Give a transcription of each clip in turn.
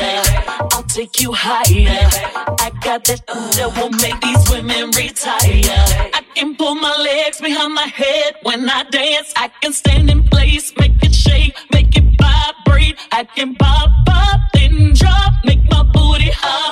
I'll take you higher. I got that that will make these women retire. I can pull my legs behind my head when I dance. I can stand in place, make it shake, make it vibrate. I can pop up, then drop, make my booty hop.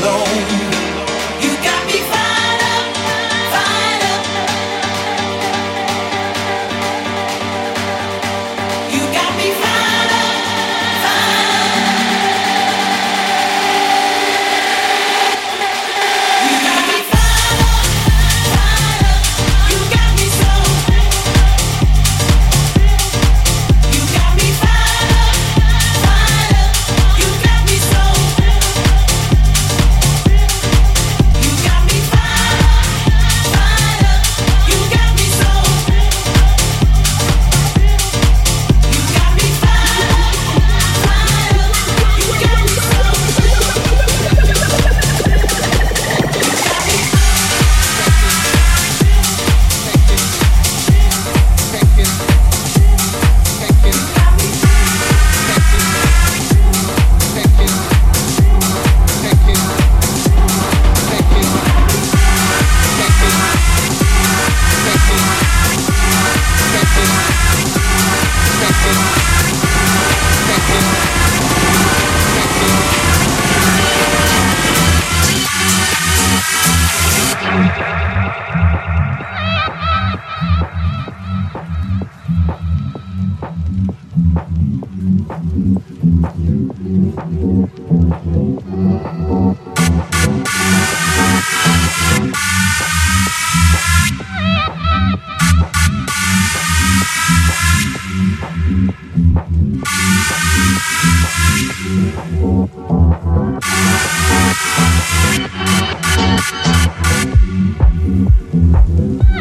Yeah.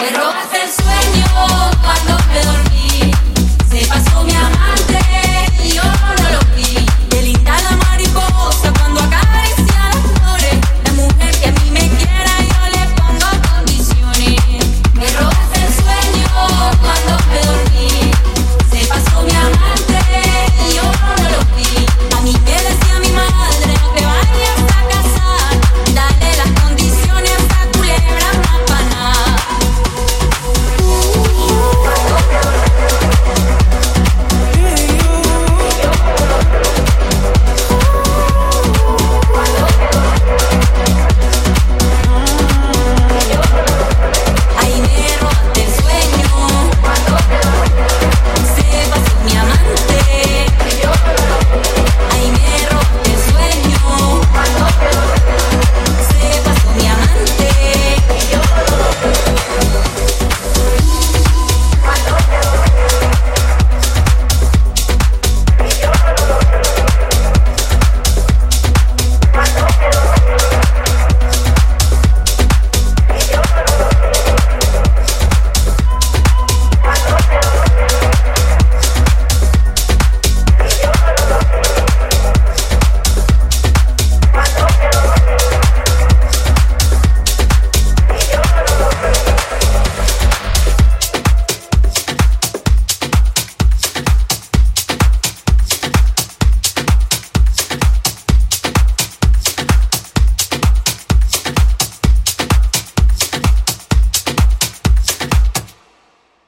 Pero